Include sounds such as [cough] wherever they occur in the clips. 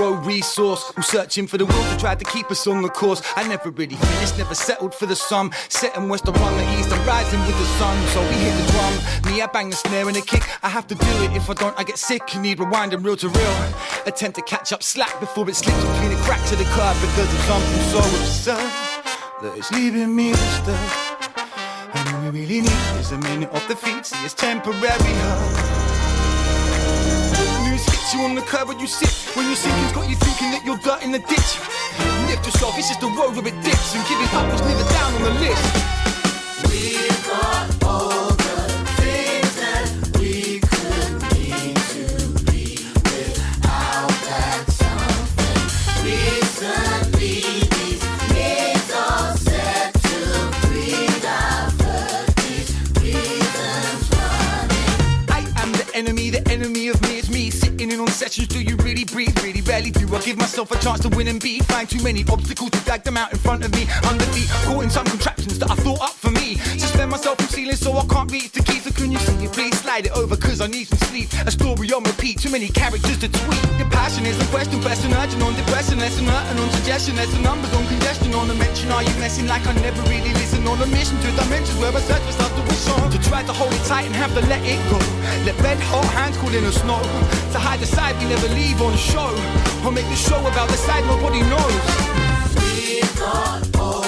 grow resource. Who's searching for the will to try to keep us on the course. I never really finished, never settled for the sum. Setting west, run the east, I'm rising with the sun. So we hit the drum. Me, I bang the snare and the kick. I have to do it. If I don't, I get sick. You need rewinding real to real. Attempt to catch up slack before it slips between the cracks of the curb because of something so absurd that it's leaving me disturbed. And all we really need is a minute off the feet. See, it's temporary hits you on the curb when you sit. When you're sinking's got you thinking that you're dirt in the ditch. Lift yourself, it's just a road where it dips. And giving up was never down on the list. We've got all do you really breathe? Really rarely do I give myself a chance to win and be. Find too many obstacles to drag them out in front of me. Under feet, caught in some contraptions that I thought up for me. Suspend myself from ceiling so I can't reach the keys. So can you see it? Please slide it over cause I need some sleep. A story on repeat, too many characters to tweet. The passion is the question, question urgent on depression, lesson hurting on suggestion. The numbers on congestion on the mention. Are you messing like I never really listen on a mission to dimensions where I search for stuff to wish on. To try to hold it tight and have to let it go. Let red hot hands cool in the snow. To hide the side we never leave on show. Or make the show about the side nobody knows. We got all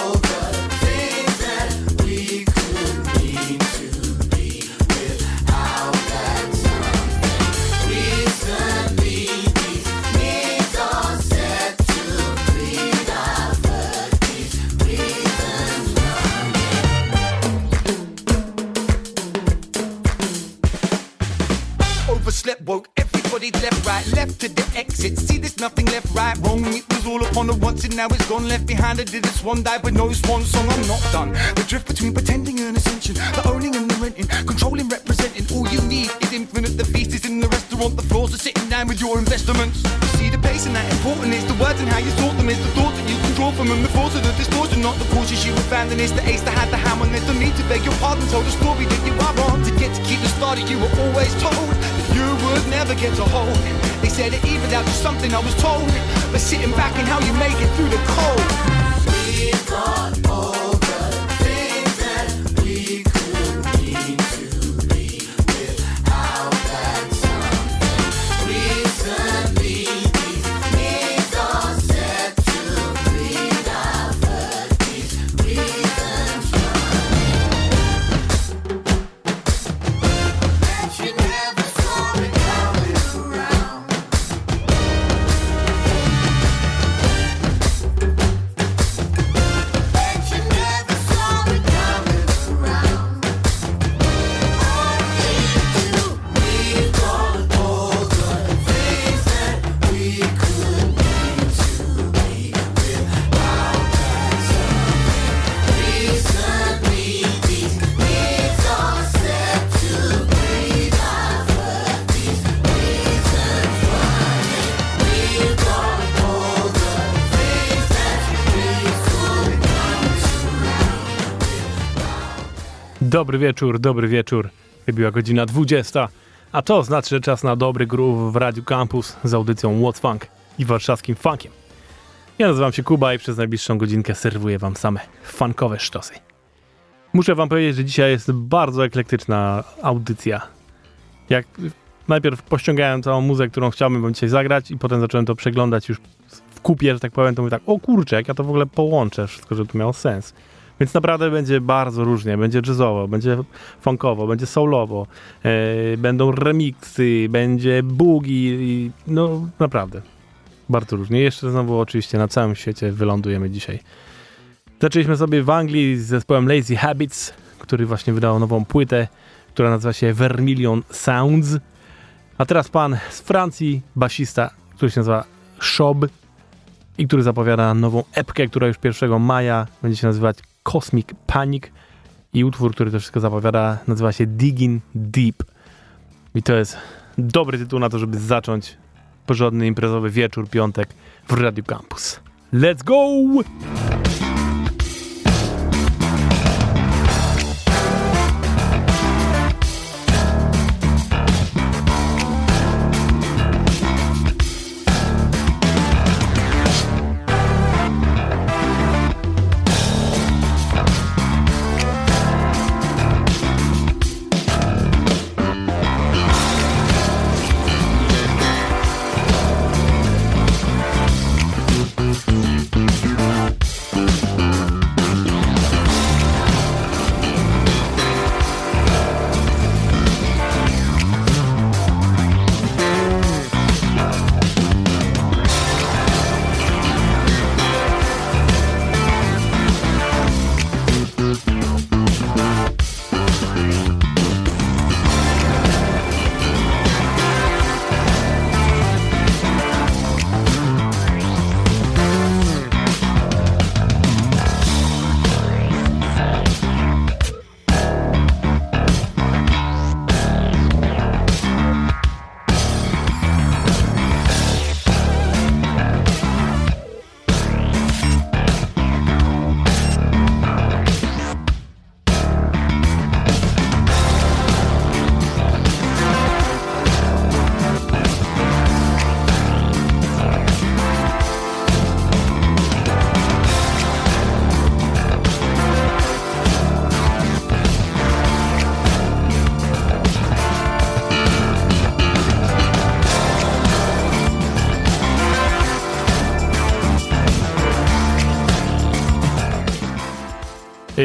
to the exit. See, there's nothing left, right, wrong. It was all upon the once, and now it's gone. Left behind, I did a swan dive with no swan song. I'm not done. The drift between pretending and ascension, the owning and the renting, controlling, representing. All you need is infinite. The feast is in the restaurant, the floors are sitting down with your investments. You see the pace and that important is the words and how you thought them. Is the thoughts that you draw from them. The force of the distortion, not the cautious you abandon. It's the ace that had the hammer. There's no need to beg your pardon. Tell the story that you are on. To get to keep the starter, you were always told you would never get to hold. They said it evened out to something I was told. But sitting back and how you make it through the cold. We got all Dobry wieczór, dobry wieczór. Wybiła godzina 20, a to znaczy, że czas na dobry groove w Radiu Campus z audycją What's Funk i warszawskim funkiem. Ja nazywam się Kuba i przez najbliższą godzinkę serwuję wam same funkowe sztosy. Muszę wam powiedzieć, że dzisiaj jest bardzo eklektyczna audycja. Jak najpierw pościągałem całą muzykę, którą chciałbym wam dzisiaj zagrać i potem zacząłem to przeglądać już w kupie, że tak powiem, to mówię tak, o kurczę, jak ja to w ogóle połączę, wszystko, żeby to miało sens. Więc naprawdę będzie bardzo różnie. Będzie jazzowo, będzie funkowo, będzie soulowo, e, będą remixy, będzie boogie, no naprawdę. Bardzo różnie. Jeszcze znowu oczywiście na całym świecie wylądujemy dzisiaj. Zaczęliśmy sobie w Anglii z zespołem Lazy Habits, który właśnie wydał nową płytę, która nazywa się Vermilion Sounds. A teraz pan z Francji, basista, który się nazywa Shob i który zapowiada nową epkę, która już 1 maja będzie się nazywać Cosmic Panic i utwór, który to wszystko zapowiada, nazywa się Digging Deep. I to jest dobry tytuł na to, żeby zacząć porządny imprezowy wieczór, piątek w Radio Campus. Let's go!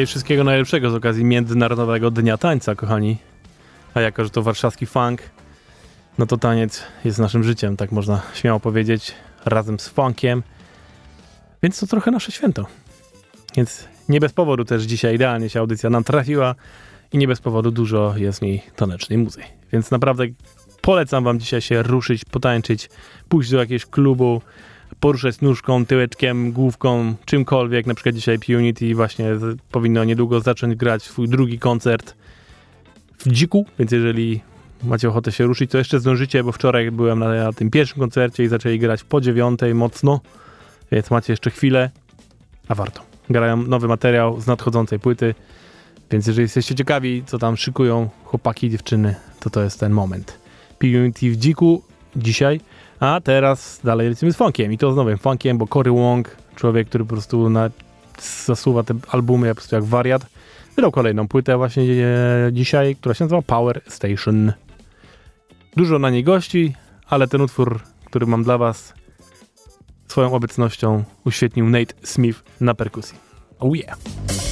I wszystkiego najlepszego z okazji Międzynarodowego Dnia Tańca, kochani. A jako, że to warszawski funk, no to taniec jest naszym życiem, tak można śmiało powiedzieć, razem z funkiem. Więc to trochę nasze święto. Więc nie bez powodu też dzisiaj idealnie się audycja nam trafiła i nie bez powodu dużo jest w niej tanecznej muzy. Więc naprawdę polecam wam dzisiaj się ruszyć, potańczyć, pójść do jakiegoś klubu, poruszać nóżką, tyłeczkiem, główką, czymkolwiek. Na przykład dzisiaj P-Unity właśnie z, powinno niedługo zacząć grać swój drugi koncert w Dziku, więc jeżeli macie ochotę się ruszyć, to jeszcze zdążycie, bo wczoraj byłem na, na tym pierwszym koncercie i zaczęli grać po dziewiątej mocno, więc macie jeszcze chwilę, a warto. Grają nowy materiał z nadchodzącej płyty, więc jeżeli jesteście ciekawi, co tam szykują chłopaki i dziewczyny, to to jest ten moment. P-Unity w Dziku dzisiaj, a teraz dalej lecimy z funkiem i to z nowym funkiem, bo Cory Wong, człowiek, który po prostu na, zasuwa te albumy po prostu jak wariat, wydał kolejną płytę właśnie e, dzisiaj, która się nazywa Power Station. Dużo na niej gości, ale ten utwór, który mam dla was, swoją obecnością uświetnił Nate Smith na perkusji. Oh yeah!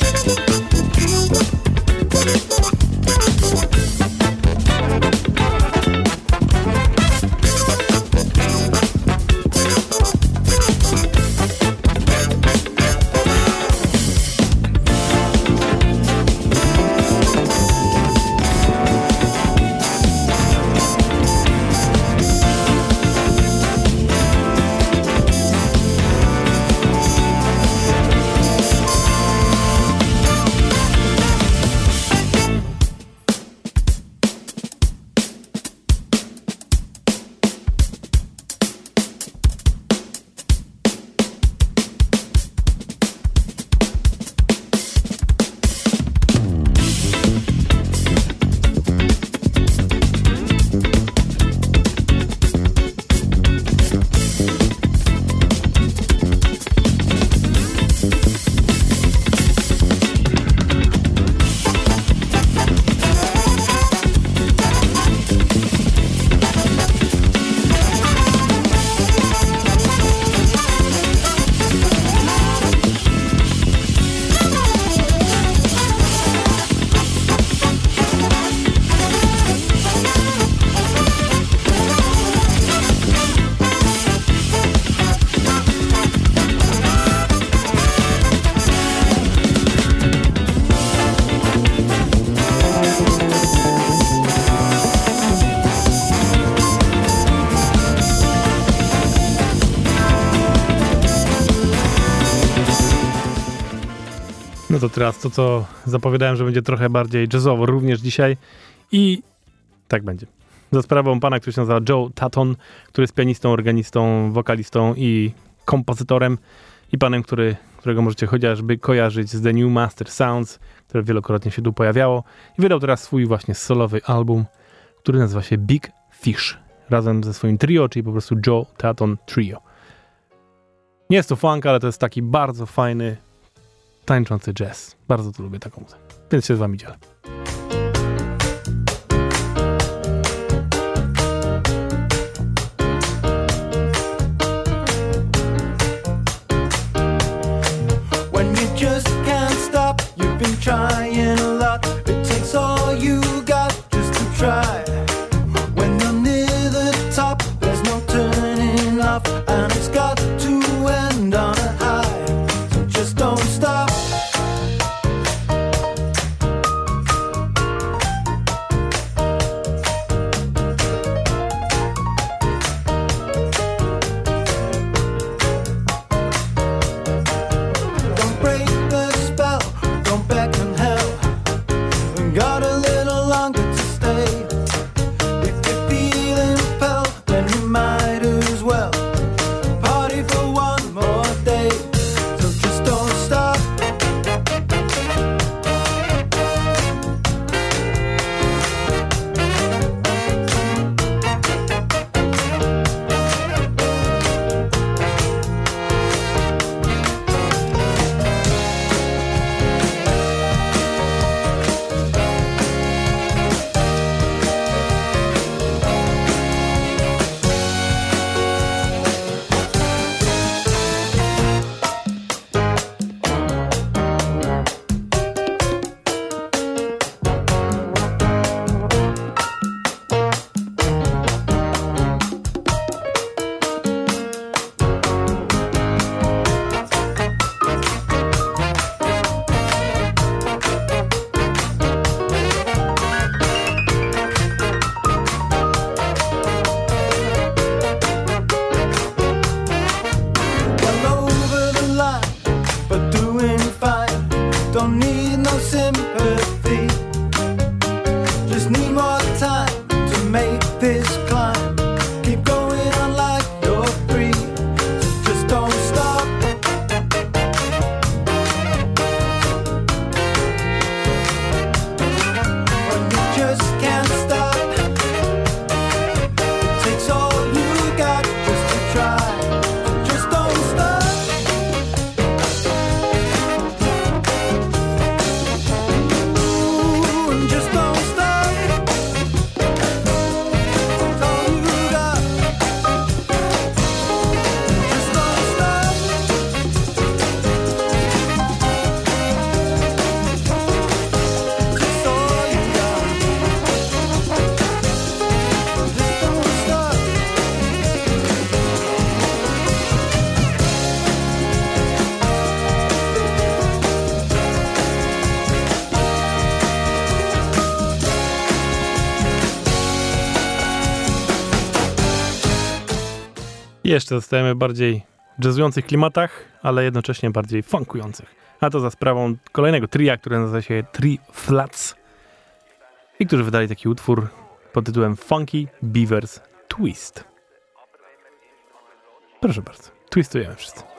Teraz to, co zapowiadałem, że będzie trochę bardziej jazzowo również dzisiaj i tak będzie. Za sprawą pana, który się nazywa Joe Taton, który jest pianistą, organistą, wokalistą i kompozytorem i panem, który, którego możecie chociażby kojarzyć z The New Master Sounds, które wielokrotnie się tu pojawiało i wydał teraz swój właśnie solowy album, który nazywa się Big Fish razem ze swoim trio, czyli po prostu Joe Taton Trio. Nie jest to funk, ale to jest taki bardzo fajny, tańczący jazz. Bardzo to lubię taką muzykę. Więc się z wami dzielę. Jeszcze zostajemy bardziej jazzujących klimatach, ale jednocześnie bardziej funkujących. A to za sprawą kolejnego tria, które nazywa się Tri Flats i którzy wydali taki utwór pod tytułem Funky Beavers Twist. Proszę bardzo, twistujemy wszyscy.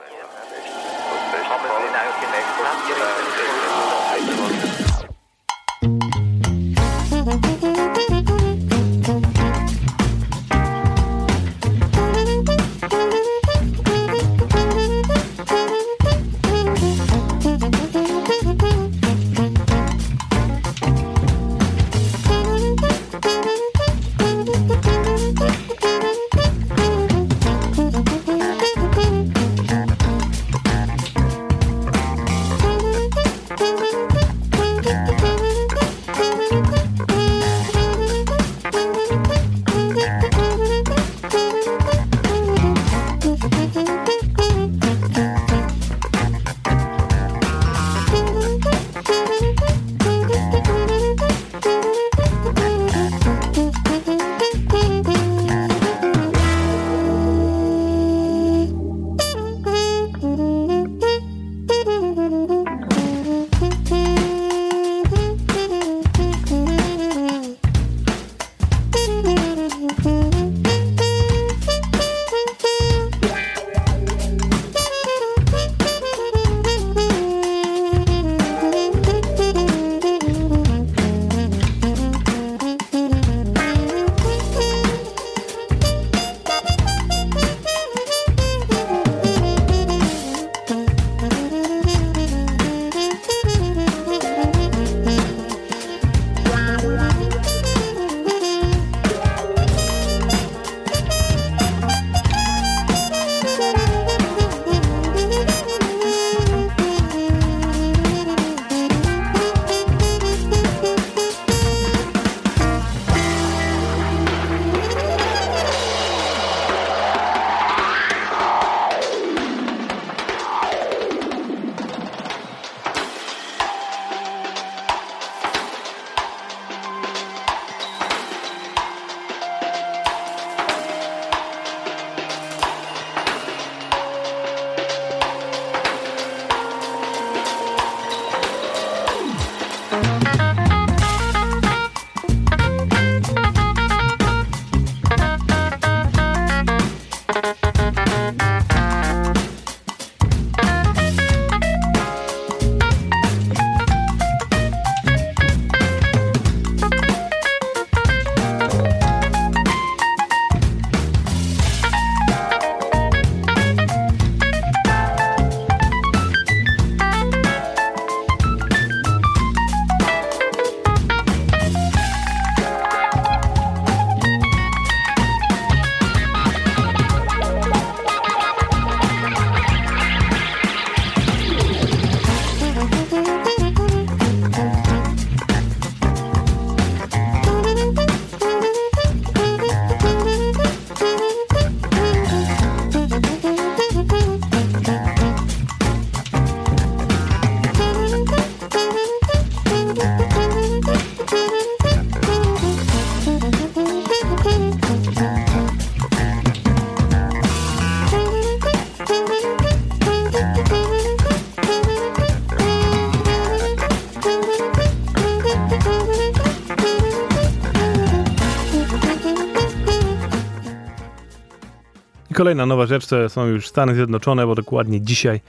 Kolejna nowa rzecz to są już Stany Zjednoczone, bo dokładnie dzisiaj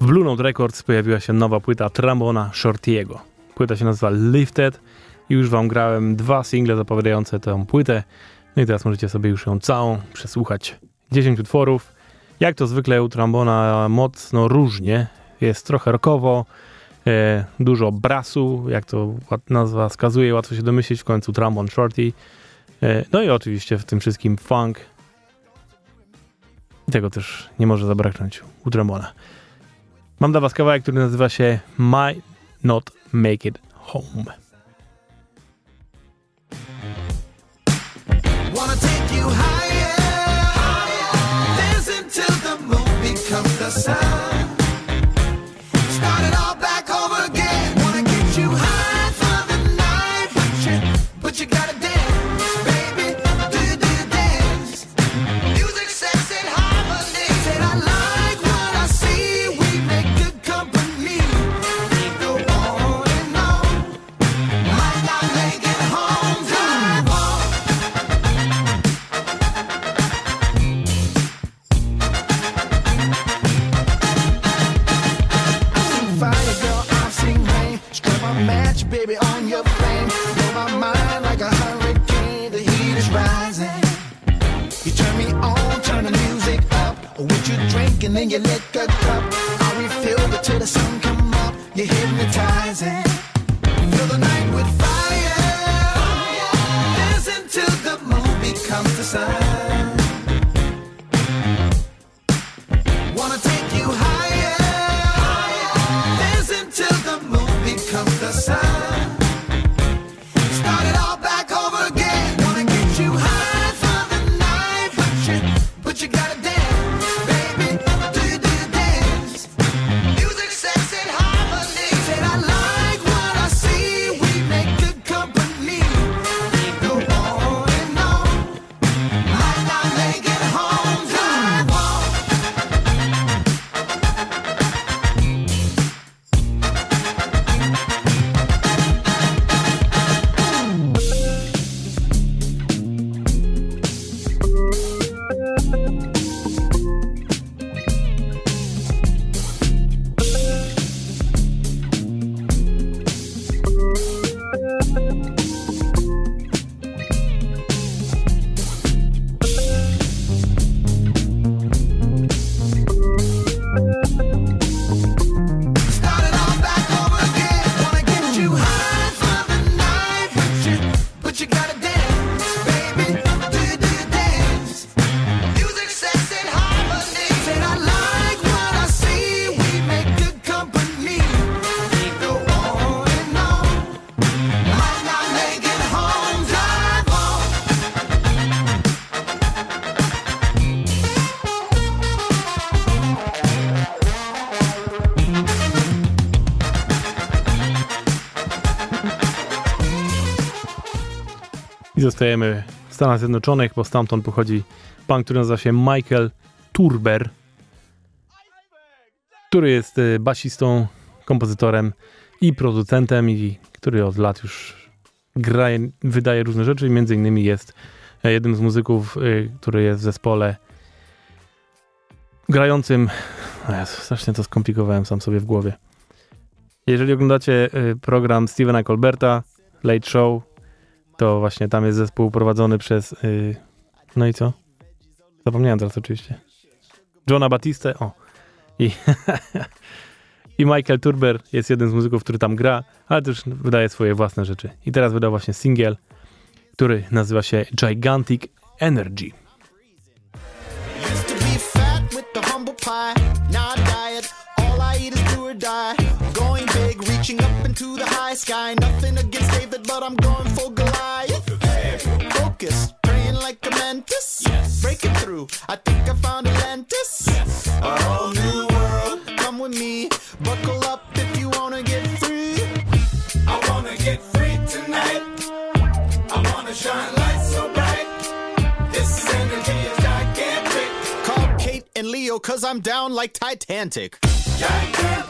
w Blue Note Records pojawiła się nowa płyta Trambona Shortiego. Płyta się nazywa Lifted i już wam grałem dwa single zapowiadające tę płytę. No i teraz możecie sobie już ją całą przesłuchać. 10 utworów. Jak to zwykle u Trambona mocno różnie. Jest trochę rockowo, e, dużo brasu, jak to nazwa wskazuje, łatwo się domyślić, w końcu Trambon Shorty. E, no i oczywiście w tym wszystkim funk, i tego też nie może zabraknąć u Tremona. Mam dla was kawałek, który nazywa się Might Not Make It Home. Wanna take you higher, a match, baby, on your flame. Blow my mind like a hurricane. The heat is rising. You turn me on, turn the music up. What you drink and then you lick a cup. I refill it till the sun come up. You're hypnotizing. Fill the night with fire. Dance until the moon becomes the sun. I zostajemy w Stanach Zjednoczonych, bo stamtąd pochodzi pan, który nazywa się Michael Turber, który jest y, basistą, kompozytorem i producentem, i który od lat już gra, wydaje różne rzeczy, i między innymi jest e, jednym z muzyków, y, który jest w zespole grającym. Jezu, strasznie to skomplikowałem sam sobie w głowie. Jeżeli oglądacie y, program Stevena Colberta, Late Show, to właśnie tam jest zespół prowadzony przez. y, no i co? Zapomniałem teraz oczywiście. Johna Batiste. O. I, [laughs] I Michael Turber jest jeden z muzyków, który tam gra, ale też wydaje swoje własne rzeczy. I teraz wydał właśnie singiel, który nazywa się Gigantic Energy. Used to be fat with the humble pie. Now I diet. All I eat is do or die. Reaching up into the high sky. Nothing against David, but I'm going full Goliath. Focus, praying like a mantis. Breaking through, I think I found Atlantis. A whole new world. Come with me. Buckle up if you wanna get free. I wanna get free tonight. I wanna shine light so bright. This energy is gigantic. Call Kate and Leo, cause I'm down like Titanic. Gigantic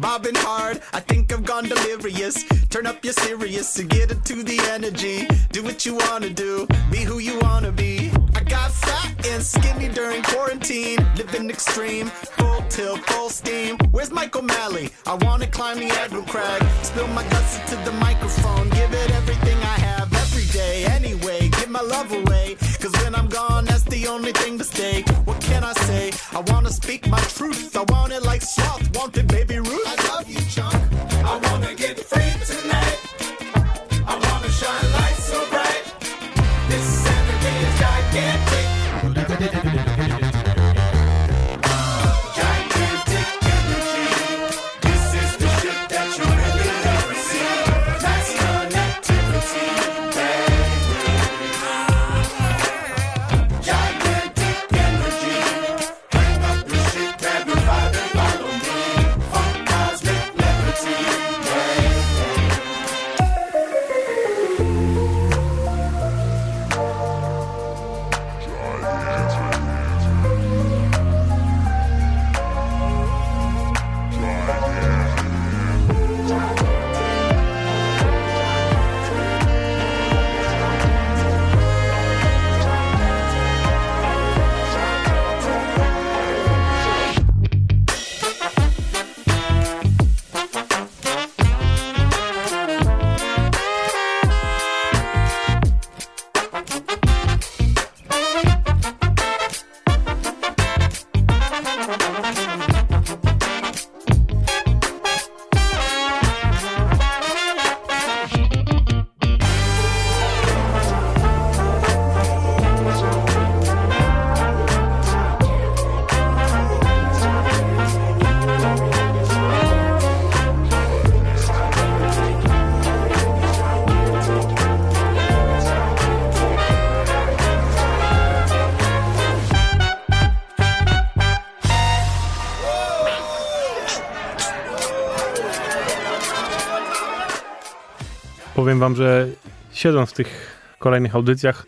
Bobbing hard, I think I've gone delirious. Turn up your serious and get into the energy. Do what you wanna do, be who you wanna be. I got fat and skinny during quarantine, living extreme, full tilt, full steam. Where's Michael Malley? I wanna climb the Edward Crag, spill my guts into the microphone, give it everything I have every day. Anyway, give my love away, cause when I'm gone, the only thing to stay. What can I say? I wanna speak my truth. I want it like sloth, want it, baby Ruth. I love you, chunk. I wanna get free tonight. I wanna shine light so bright. This energy is gigantic. Gigantic wam, że siedząc w tych kolejnych audycjach,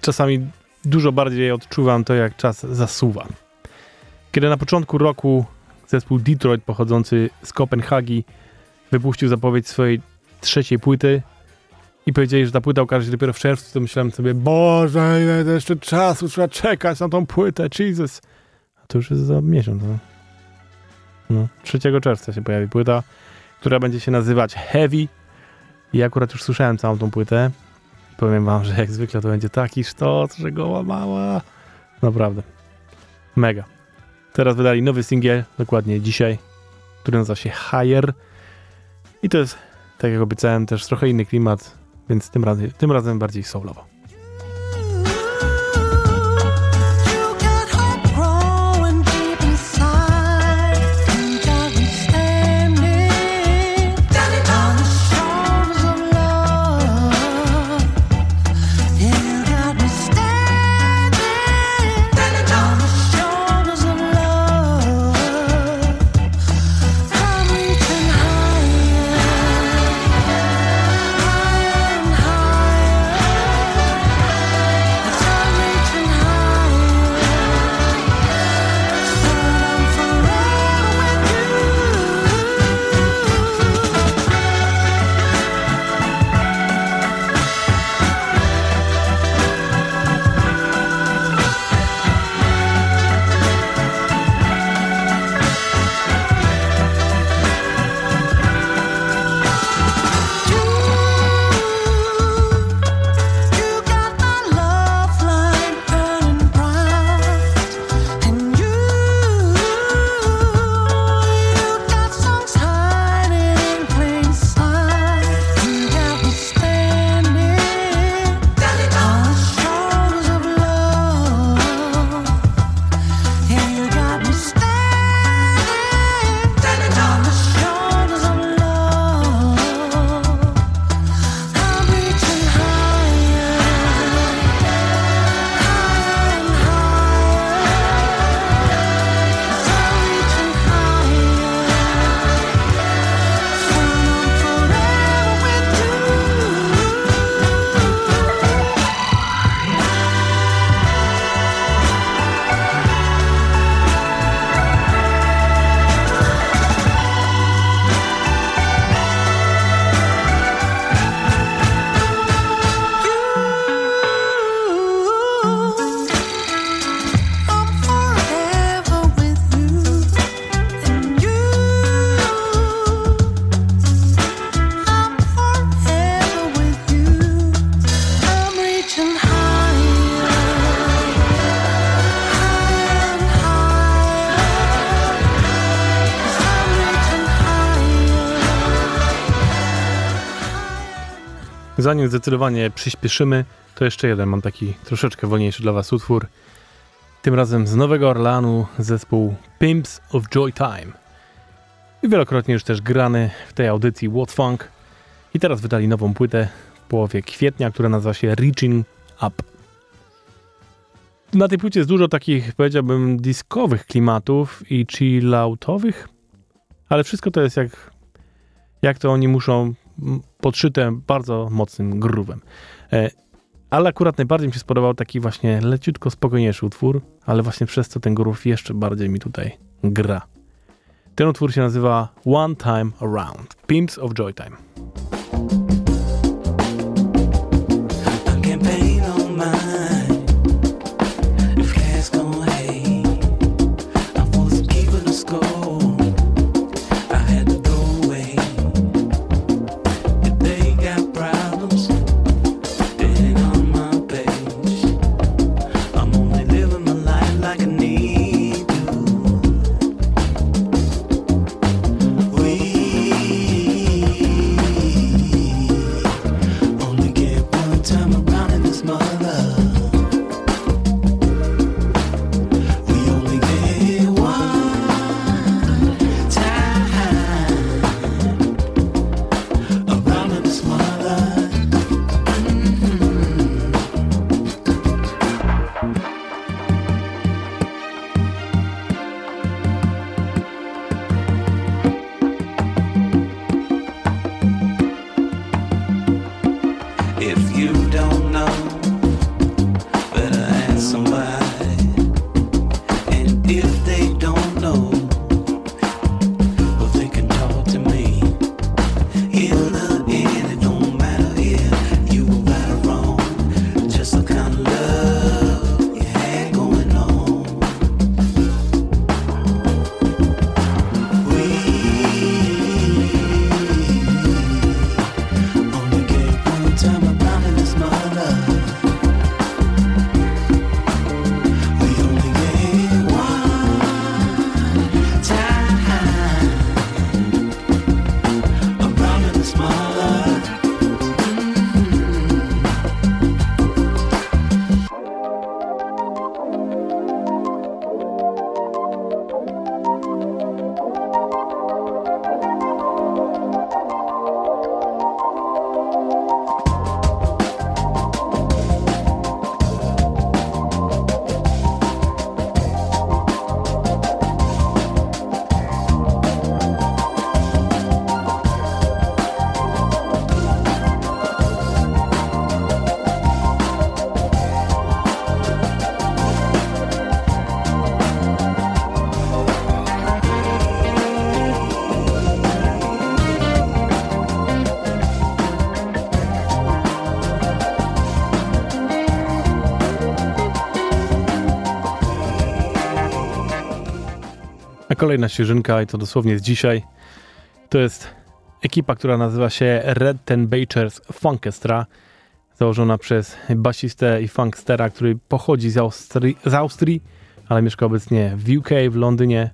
czasami dużo bardziej odczuwam to, jak czas zasuwa. Kiedy na początku roku zespół Detroit pochodzący z Kopenhagi wypuścił zapowiedź swojej trzeciej płyty i powiedzieli, że ta płyta ukaże się dopiero w czerwcu, to myślałem sobie, Boże, ile jeszcze czasu trzeba czekać na tą płytę, Jesus. A to już jest za miesiąc, no. no 3 czerwca się pojawi płyta, która będzie się nazywać Heavy i akurat już słyszałem całą tą płytę. Powiem wam, że jak zwykle to będzie taki sztos, że goła mała. Naprawdę. Mega. Teraz wydali nowy singiel, dokładnie dzisiaj, który nazywa się Higher. I to jest, tak jak obiecałem, też trochę inny klimat, więc tym razem, tym razem bardziej soulowo. Zanim zdecydowanie przyspieszymy, to jeszcze jeden mam taki troszeczkę wolniejszy dla was utwór. Tym razem z Nowego Orleanu zespół Pimps of Joy Time. I wielokrotnie już też grany w tej audycji What Funk. I teraz wydali nową płytę w połowie kwietnia, która nazywa się Reaching Up. Na tej płycie jest dużo takich, powiedziałbym, diskowych klimatów i chilloutowych, ale wszystko to jest jak, jak to oni muszą podszyte bardzo mocnym grówem. E, ale akurat najbardziej mi się spodobał taki właśnie leciutko spokojniejszy utwór, ale właśnie przez to ten groove jeszcze bardziej mi tutaj gra. Ten utwór się nazywa One Time Around. Pimps of Joy kolejna świeżynka, i to dosłownie z dzisiaj, to jest ekipa, która nazywa się Red Ten Bakers Funkestra, założona przez basistę i funkstera, który pochodzi z Austrii, z Austrii, ale mieszka obecnie w UK, w Londynie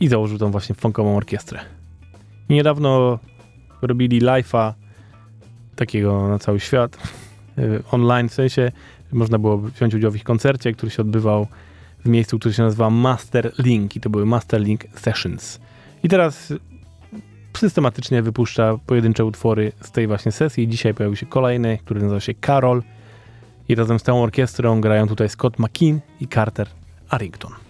i założył tą właśnie funkową orkiestrę. Niedawno robili live'a takiego na cały świat, y, [laughs] online w sensie, można było wziąć udział w ich koncercie, który się odbywał w miejscu, które się nazywa Master Link i to były Master Link Sessions. I teraz systematycznie wypuszcza pojedyncze utwory z tej właśnie sesji. Dzisiaj pojawił się kolejny, który nazywa się Carol i razem z tą orkiestrą grają tutaj Scott McKean i Carter Arrington.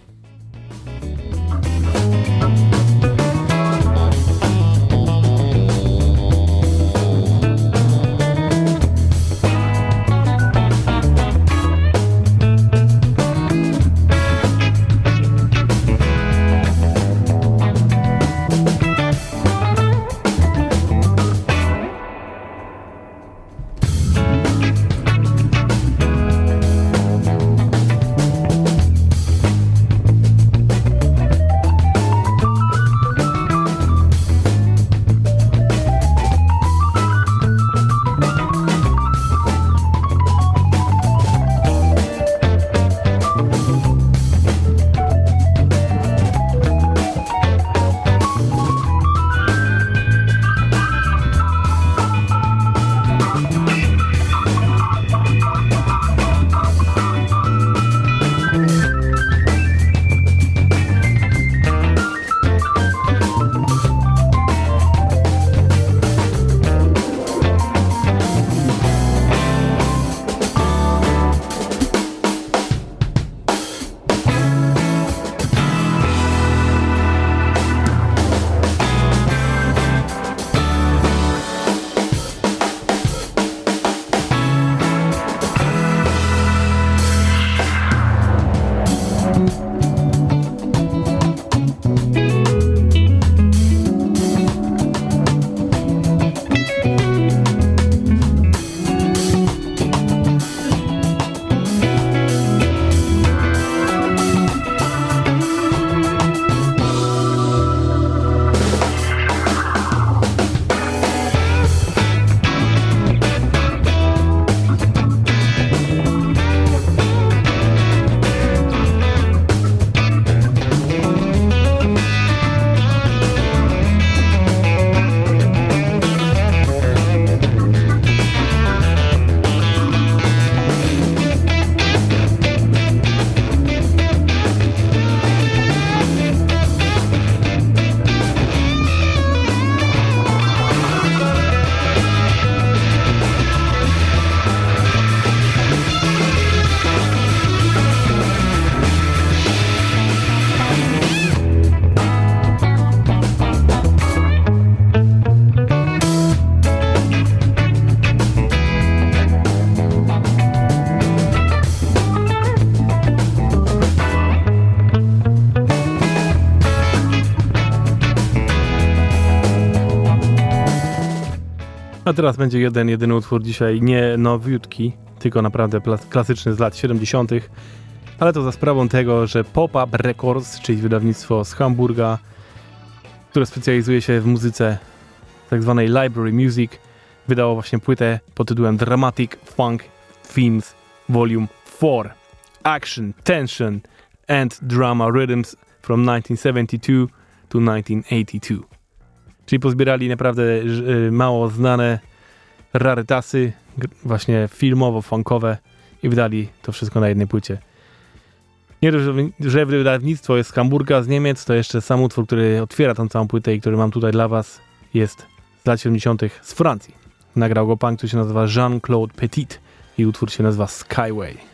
Teraz będzie jeden, jedyny utwór dzisiaj, nie nowiutki, tylko naprawdę klasyczny z lat 70., ale to za sprawą tego, że Pop-Up Records, czyli wydawnictwo z Hamburga, które specjalizuje się w muzyce tak zwanej library music, wydało właśnie płytę pod tytułem Dramatic Funk Themes Volume 4. Action, Tension and Drama Rhythms from 1972 to 1982. Czyli pozbierali naprawdę y, mało znane rarytasy, właśnie filmowo-funkowe i wydali to wszystko na jednej płycie. Nie dość, że wydawnictwo jest z Hamburga, z Niemiec, to jeszcze sam utwór, który otwiera tą całą płytę i który mam tutaj dla was, jest z lat 70. z Francji. Nagrał go pan, który się nazywa Jean-Claude Petit i utwór się nazywa Skyway.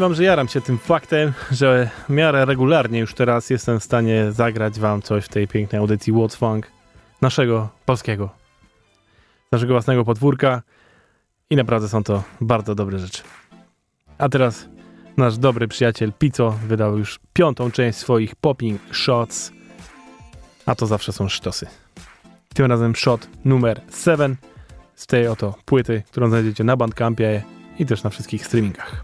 Wam, że jaram się tym faktem, że w miarę regularnie już teraz jestem w stanie zagrać wam coś w tej pięknej audycji What's Funk naszego polskiego, naszego własnego podwórka i naprawdę są to bardzo dobre rzeczy. A teraz nasz dobry przyjaciel Pico wydał już piątą część swoich popping shots, a to zawsze są sztosy. Tym razem shot numer 7 z tej oto płyty, którą znajdziecie na Bandcampie i też na wszystkich streamingach.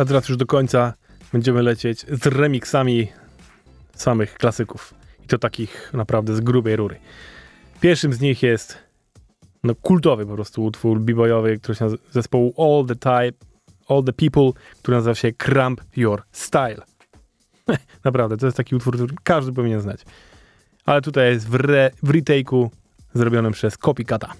A teraz już do końca będziemy lecieć z remixami samych klasyków. I to takich naprawdę z grubej rury. Pierwszym z nich jest no, kultowy po prostu utwór b-boyowy, który się nazywa zespołu All the Type, All the People, który nazywa się Cramp Your Style. [laughs] naprawdę, to jest taki utwór, który każdy powinien znać. Ale tutaj jest w, re, w retake'u zrobionym przez Copycata.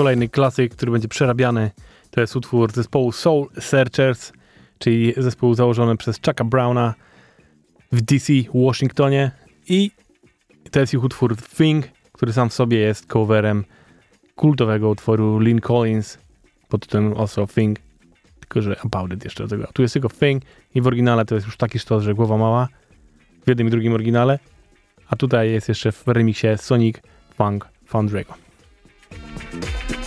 Kolejny klasyk, który będzie przerabiany, to jest utwór zespołu Soul Searchers, czyli zespół założony przez Chucka Browna w DC, Waszyngtonie. I to jest ich utwór Thing, który sam w sobie jest coverem kultowego utworu Lynn Collins pod tytułem also Thing, tylko że About It jeszcze do tego. Tu jest tylko Thing i w oryginale to jest już taki sztos, że głowa mała w jednym i drugim oryginale, a tutaj jest jeszcze w remiksie Sonic Funk Foundry'ego. It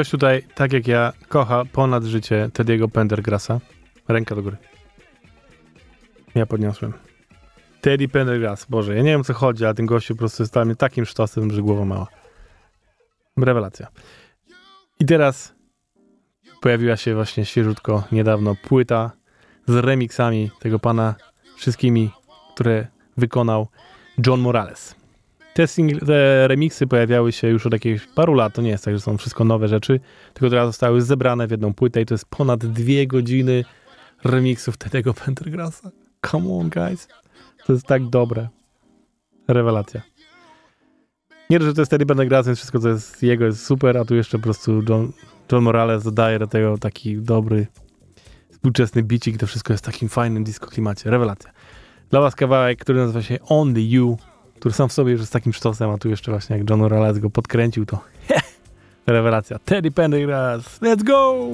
ktoś tutaj, tak jak ja, kocha ponad życie Teddy'ego Pendergrassa? Ręka do góry. Ja podniosłem. Teddy Pendergrass, Boże, ja nie wiem co chodzi, ale ten gościu po prostu jest dla mnie takim sztosem, że głowa mała. Rewelacja. I teraz pojawiła się właśnie świeżutko, niedawno płyta z remixami tego pana, wszystkimi, które wykonał John Morales. Te, singl, te remiksy pojawiały się już od jakichś paru lat. To nie jest tak, że są wszystko nowe rzeczy, tylko teraz zostały zebrane w jedną płytę i to jest ponad dwie godziny remiksów tego Pendergrassa. Come on, guys. To jest tak dobre. Rewelacja. Nie, że to jest Teddy Pendergrass, więc wszystko, co jest jego, jest super, a tu jeszcze po prostu John, John Morales dodaje do tego taki dobry, współczesny bicik. To wszystko jest w takim fajnym disco klimacie. Rewelacja. Dla was kawałek, który nazywa się Only You, który sam w sobie już jest takim sztosem, a tu jeszcze właśnie jak John Morales go podkręcił, to [laughs] rewelacja. Teddy Pendergrass, let's go!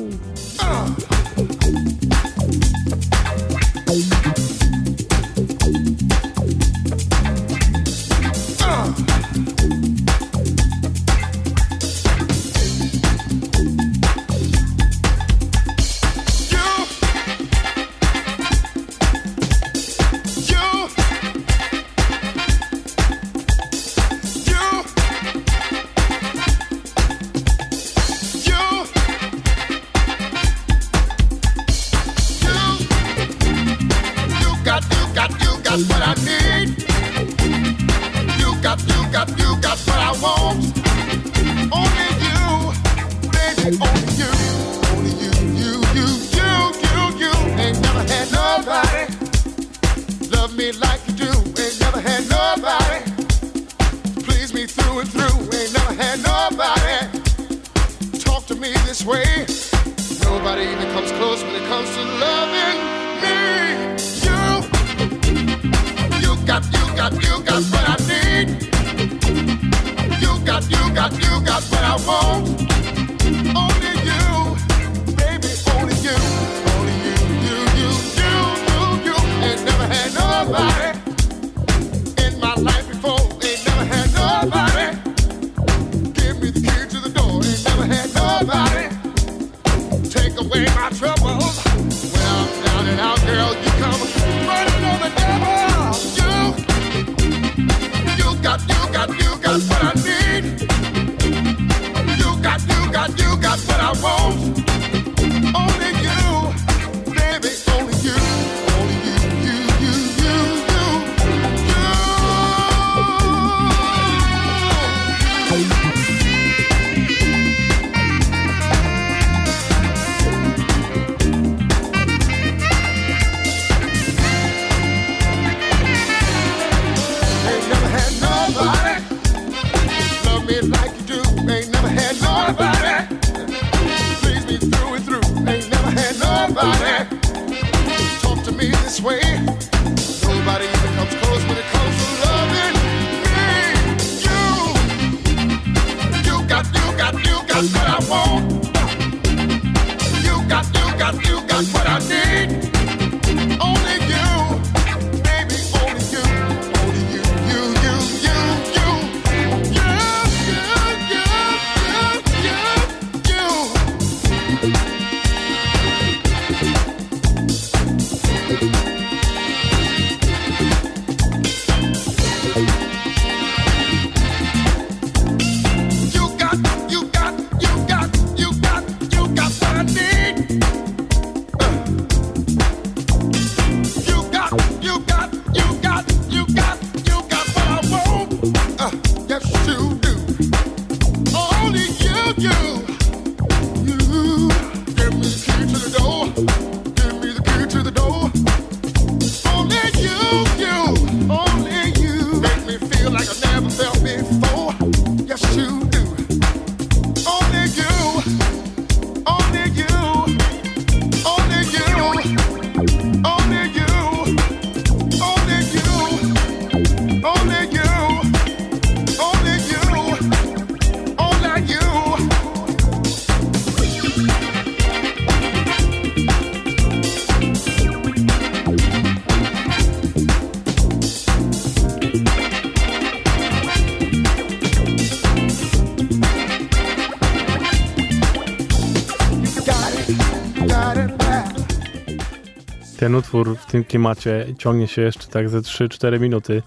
Ten utwór w tym klimacie ciągnie się jeszcze tak ze 3-4 minuty.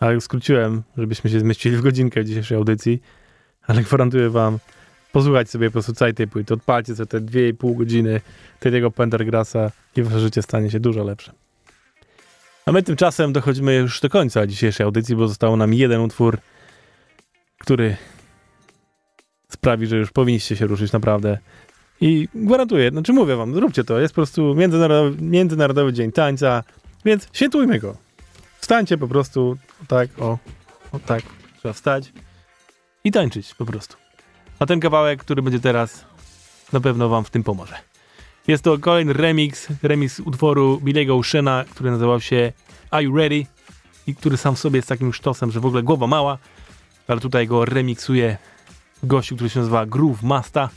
Ale skróciłem, żebyśmy się zmieścili w godzinkę dzisiejszej audycji. Ale gwarantuję wam, posłuchajcie sobie po prostu całej tej płyty, odpalcie sobie te 2,5 godziny tego Pendergrassa i wasze życie stanie się dużo lepsze. A my tymczasem dochodzimy już do końca dzisiejszej audycji, bo zostało nam jeden utwór, który sprawi, że już powinniście się ruszyć naprawdę. I gwarantuję, znaczy mówię wam, zróbcie to. Jest po prostu Międzynarodowy, Międzynarodowy Dzień Tańca, więc świętujmy go. Wstańcie po prostu, tak, o, o tak, trzeba wstać i tańczyć po prostu. A ten kawałek, który będzie teraz, na pewno wam w tym pomoże. Jest to kolejny remix, remix utworu Billy'ego Oceana, który nazywał się Are You Ready? I który sam w sobie jest takim sztosem, że w ogóle głowa mała, ale tutaj go remiksuje gościu, który się nazywa Groove Masta,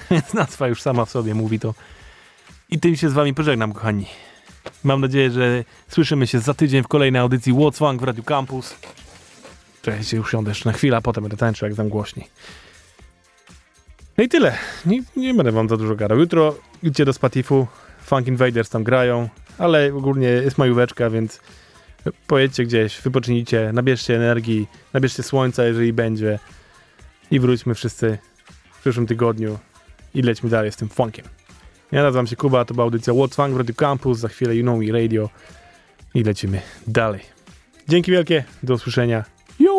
[laughs] nazwa już sama w sobie mówi to. I tym się z wami pożegnam, kochani. Mam nadzieję, że słyszymy się za tydzień w kolejnej audycji What's Funk w Radio Campus. Cześć, już siądę jeszcze na chwilę, a potem będę tańczył jak dam głośniej. No i tyle. Nie, nie będę wam za dużo gadał. Jutro idźcie do Spatifu, Funk Invaders tam grają, ale ogólnie jest majóweczka, więc pojedźcie gdzieś, wypocznijcie, nabierzcie energii, nabierzcie słońca, jeżeli będzie i wróćmy wszyscy w przyszłym tygodniu i lećmy dalej z tym funkiem. Ja nazywam się Kuba, to była audycja What's Funk w Radio Campus, za chwilę You Know Me Radio i lecimy dalej. Dzięki wielkie, do usłyszenia. Yo!